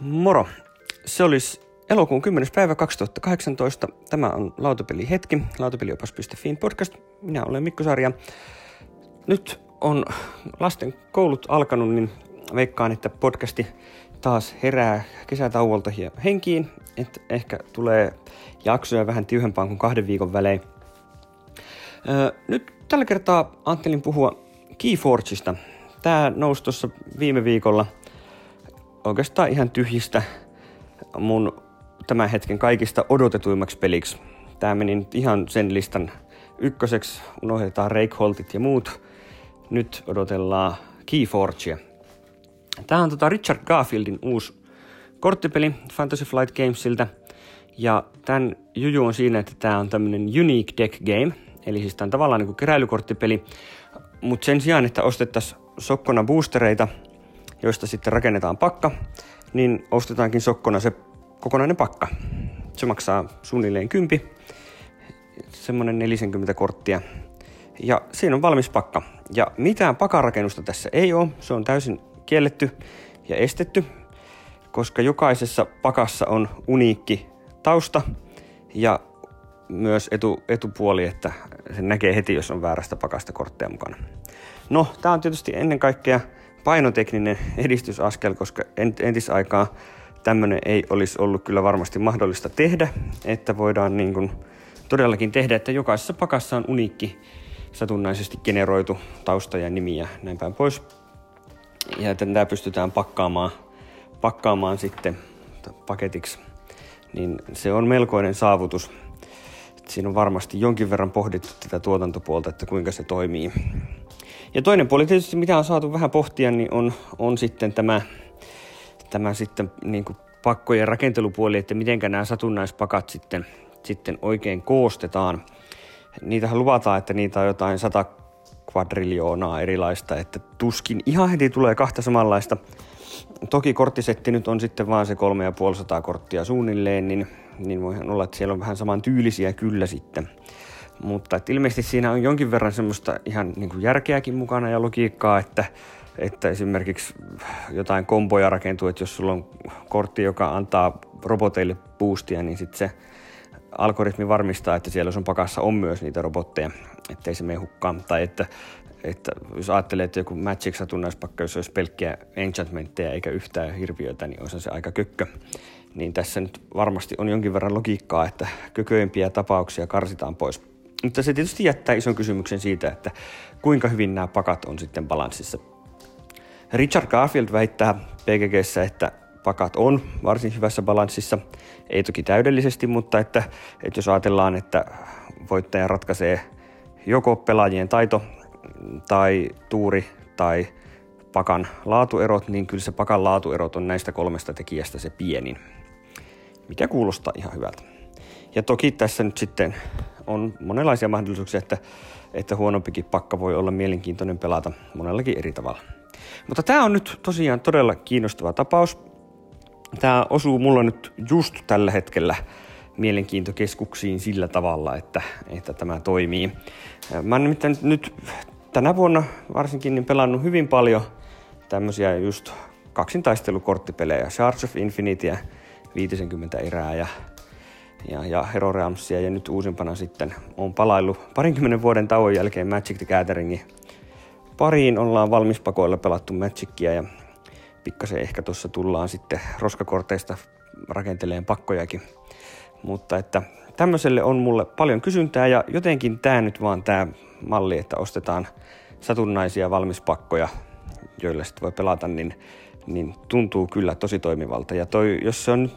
Moro! Se olisi elokuun 10. päivä 2018. Tämä on Lautapeli hetki, lautapeliopas.fiin podcast. Minä olen Mikko Sarja. Nyt on lasten koulut alkanut, niin veikkaan, että podcasti taas herää kesätauolta henkiin. Että ehkä tulee jaksoja vähän tiuhempaan kuin kahden viikon välein. Öö, nyt tällä kertaa ajattelin puhua Keyforgeista. Tämä nousi tuossa viime viikolla – oikeastaan ihan tyhjistä mun tämän hetken kaikista odotetuimmaksi peliksi. Tää meni nyt ihan sen listan ykköseksi, unohdetaan Reikholtit ja muut. Nyt odotellaan Keyforgea. Tää on tota Richard Garfieldin uusi korttipeli Fantasy Flight Gamesilta. Ja tämän juju on siinä, että tämä on tämmöinen unique deck game, eli siis tämä on tavallaan niin kuin keräilykorttipeli, mutta sen sijaan, että ostettaisiin sokkona boostereita, joista sitten rakennetaan pakka, niin ostetaankin sokkona se kokonainen pakka. Se maksaa suunnilleen kympi, semmoinen 40 korttia. Ja siinä on valmis pakka. Ja mitään pakarakennusta tässä ei ole, se on täysin kielletty ja estetty, koska jokaisessa pakassa on uniikki tausta ja myös etu, etupuoli, että se näkee heti, jos on väärästä pakasta kortteja mukana. No, tämä on tietysti ennen kaikkea painotekninen edistysaskel, koska entisaikaa tämmöinen ei olisi ollut kyllä varmasti mahdollista tehdä, että voidaan niin kuin todellakin tehdä, että jokaisessa pakassa on uniikki satunnaisesti generoitu tausta ja nimi ja näin päin pois. Ja että tämä pystytään pakkaamaan, pakkaamaan sitten paketiksi, niin se on melkoinen saavutus. Siinä on varmasti jonkin verran pohdittu tätä tuotantopuolta, että kuinka se toimii. Ja toinen puoli tietysti, mitä on saatu vähän pohtia, niin on, on sitten tämä, tämä sitten niin kuin pakkojen rakentelupuoli, että miten nämä satunnaispakat sitten, sitten oikein koostetaan. Niitähän luvataan, että niitä on jotain 100 kvadriljoonaa erilaista, että tuskin ihan heti tulee kahta samanlaista. Toki korttisetti nyt on sitten vaan se 3500 korttia suunnilleen, niin, niin voihan olla, että siellä on vähän saman tyylisiä kyllä sitten. Mutta että ilmeisesti siinä on jonkin verran semmoista ihan niin kuin järkeäkin mukana ja logiikkaa, että, että esimerkiksi jotain komboja rakentuu, että jos sulla on kortti, joka antaa roboteille boostia, niin sitten se algoritmi varmistaa, että siellä sun pakassa on myös niitä robotteja, ettei se mene hukkaan. Tai että, että jos ajattelee, että joku Magic satunnaispakka, jos olisi pelkkiä enchantmentteja eikä yhtään hirviöitä, niin olisi se aika kökkö. Niin tässä nyt varmasti on jonkin verran logiikkaa, että kököimpiä tapauksia karsitaan pois. Mutta se tietysti jättää ison kysymyksen siitä, että kuinka hyvin nämä pakat on sitten balanssissa. Richard Garfield väittää PGGssä, että pakat on varsin hyvässä balanssissa. Ei toki täydellisesti, mutta että, että jos ajatellaan, että voittaja ratkaisee joko pelaajien taito tai tuuri tai pakan laatuerot, niin kyllä se pakan laatuerot on näistä kolmesta tekijästä se pienin, mikä kuulostaa ihan hyvältä. Ja toki tässä nyt sitten on monenlaisia mahdollisuuksia, että, että huonompikin pakka voi olla mielenkiintoinen pelata monellakin eri tavalla. Mutta tämä on nyt tosiaan todella kiinnostava tapaus. Tämä osuu mulla nyt just tällä hetkellä mielenkiintokeskuksiin sillä tavalla, että, että tämä toimii. Mä nimittäin nyt tänä vuonna varsinkin niin pelannut hyvin paljon tämmöisiä just kaksintaistelukorttipelejä, Shards of Infinityä, 50 erää ja ja, ja Hero Realmsia ja nyt uusimpana sitten on palaillut parinkymmenen vuoden tauon jälkeen Magic the Gatheringin pariin. Ollaan valmispakoilla pelattu Magicia ja pikkasen ehkä tuossa tullaan sitten roskakorteista rakenteleen pakkojakin. Mutta että tämmöiselle on mulle paljon kysyntää ja jotenkin tämä nyt vaan tämä malli, että ostetaan satunnaisia valmispakkoja, joilla sitten voi pelata, niin, niin tuntuu kyllä tosi toimivalta. Ja toi, jos se on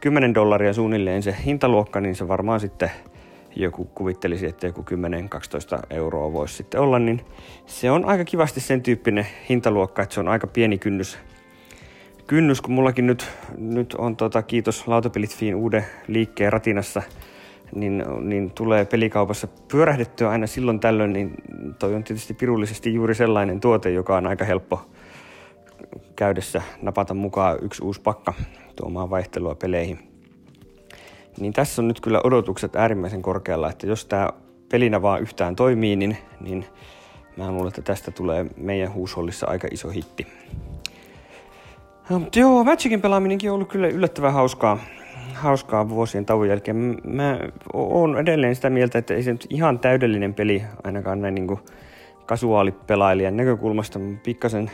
10 dollaria suunnilleen se hintaluokka, niin se varmaan sitten joku kuvittelisi, että joku 10-12 euroa voisi sitten olla, niin se on aika kivasti sen tyyppinen hintaluokka, että se on aika pieni kynnys. Kynnys, kun mullakin nyt, nyt on tota, kiitos Lautapelit uuden liikkeen ratinassa, niin, niin tulee pelikaupassa pyörähdettyä aina silloin tällöin, niin toi on tietysti pirullisesti juuri sellainen tuote, joka on aika helppo käydessä napata mukaan yksi uusi pakka tuomaan vaihtelua peleihin. Niin tässä on nyt kyllä odotukset äärimmäisen korkealla, että jos tämä pelinä vaan yhtään toimii, niin, niin mä luulen, että tästä tulee meidän huushollissa aika iso hitti. Mutta joo, Magicin pelaaminenkin on ollut kyllä yllättävän hauskaa, hauskaa vuosien tauon jälkeen. Mä oon edelleen sitä mieltä, että ei se nyt ihan täydellinen peli ainakaan näin niin kasuaalipelailijan näkökulmasta. Pikkasen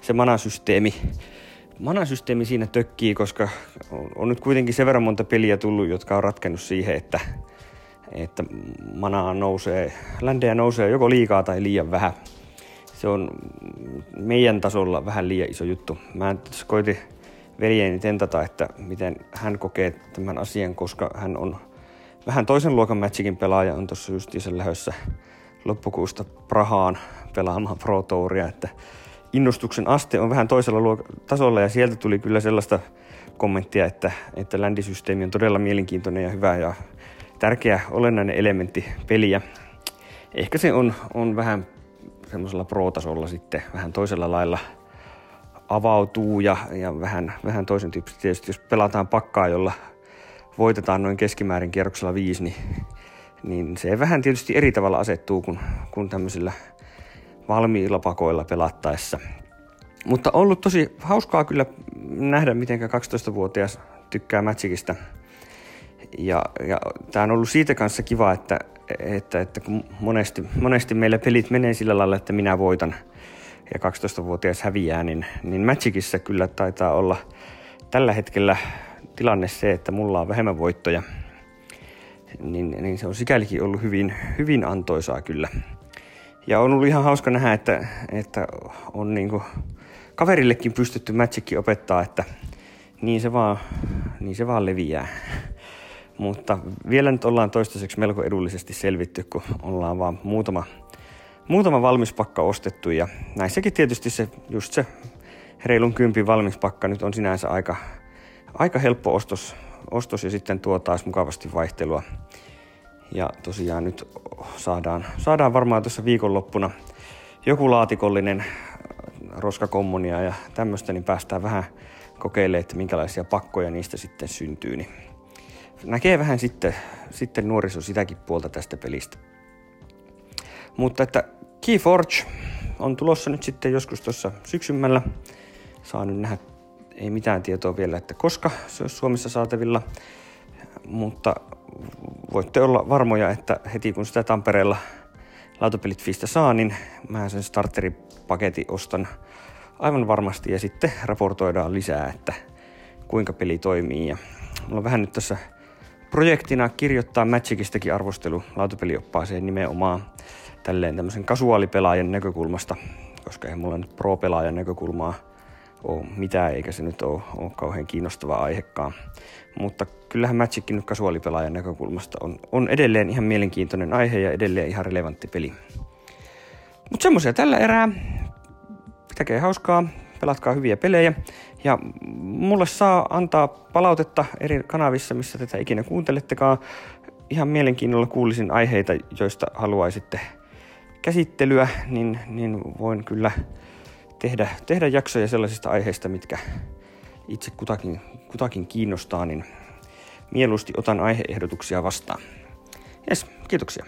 se manasysteemi, manasysteemi siinä tökkii, koska on, on nyt kuitenkin sen verran monta peliä tullut, jotka on ratkennut siihen, että, että manaa nousee, ländejä nousee joko liikaa tai liian vähän se on meidän tasolla vähän liian iso juttu. Mä koitin veljeni tentata, että miten hän kokee tämän asian, koska hän on vähän toisen luokan Magicin pelaaja, on tuossa justiinsa lähdössä loppukuusta Prahaan pelaamaan Pro Touria, että innostuksen aste on vähän toisella luok- tasolla ja sieltä tuli kyllä sellaista kommenttia, että, että ländisysteemi on todella mielenkiintoinen ja hyvä ja tärkeä olennainen elementti peliä. Ehkä se on, on vähän semmoisella pro-tasolla sitten vähän toisella lailla avautuu ja, ja vähän, vähän toisen tyyppisesti. Tietysti jos pelataan pakkaa, jolla voitetaan noin keskimäärin kierroksella viisi, niin, niin se vähän tietysti eri tavalla asettuu kuin, kuin tämmöisillä valmiilla pakoilla pelattaessa. Mutta ollut tosi hauskaa kyllä nähdä, miten 12-vuotias tykkää Magicista. Ja, ja tämä on ollut siitä kanssa kiva, että, että, että kun monesti, monesti meillä pelit menee sillä lailla, että minä voitan ja 12-vuotias häviää, niin, niin Magicissa kyllä taitaa olla tällä hetkellä tilanne se, että mulla on vähemmän voittoja. Niin, niin se on sikälikin ollut hyvin, hyvin antoisaa kyllä. Ja on ollut ihan hauska nähdä, että, että on niinku kaverillekin pystytty Magicki opettaa, että niin se vaan, niin se vaan leviää. Mutta vielä nyt ollaan toistaiseksi melko edullisesti selvitty, kun ollaan vaan muutama, muutama valmis pakka ostettu. Ja näissäkin tietysti se, just se reilun kympin valmis pakka nyt on sinänsä aika, aika helppo ostos, ostos ja sitten tuo taas mukavasti vaihtelua. Ja tosiaan nyt saadaan, saadaan varmaan tuossa viikonloppuna joku laatikollinen roskakommunia ja tämmöistä, niin päästään vähän kokeilemaan, että minkälaisia pakkoja niistä sitten syntyy. Niin näkee vähän sitten, sitten nuoriso sitäkin puolta tästä pelistä. Mutta että Keyforge on tulossa nyt sitten joskus tuossa syksymällä. Saa nyt nähdä, ei mitään tietoa vielä, että koska se olisi Suomessa saatavilla. Mutta voitte olla varmoja, että heti kun sitä Tampereella lautapelit Fistä saa, niin mä sen starteripaketin ostan aivan varmasti ja sitten raportoidaan lisää, että kuinka peli toimii. Ja mulla on vähän nyt tässä projektina kirjoittaa Magicistakin arvostelu lautapelioppaaseen nimenomaan tälleen tämmöisen kasuaalipelaajan näkökulmasta, koska ei mulla nyt pro-pelaajan näkökulmaa ole mitään, eikä se nyt ole, ole kauhean kiinnostava aihekaan. Mutta kyllähän Magickin nyt kasuaalipelaajan näkökulmasta on, on edelleen ihan mielenkiintoinen aihe ja edelleen ihan relevantti peli. Mutta semmoisia tällä erää. Pitäkää hauskaa, pelatkaa hyviä pelejä. Ja mulle saa antaa palautetta eri kanavissa, missä tätä ikinä kuuntelettekaan. Ihan mielenkiinnolla kuulisin aiheita, joista haluaisitte käsittelyä, niin, niin voin kyllä tehdä, tehdä jaksoja sellaisista aiheista, mitkä itse kutakin, kutakin kiinnostaa, niin mieluusti otan aiheehdotuksia vastaan. Jes, kiitoksia.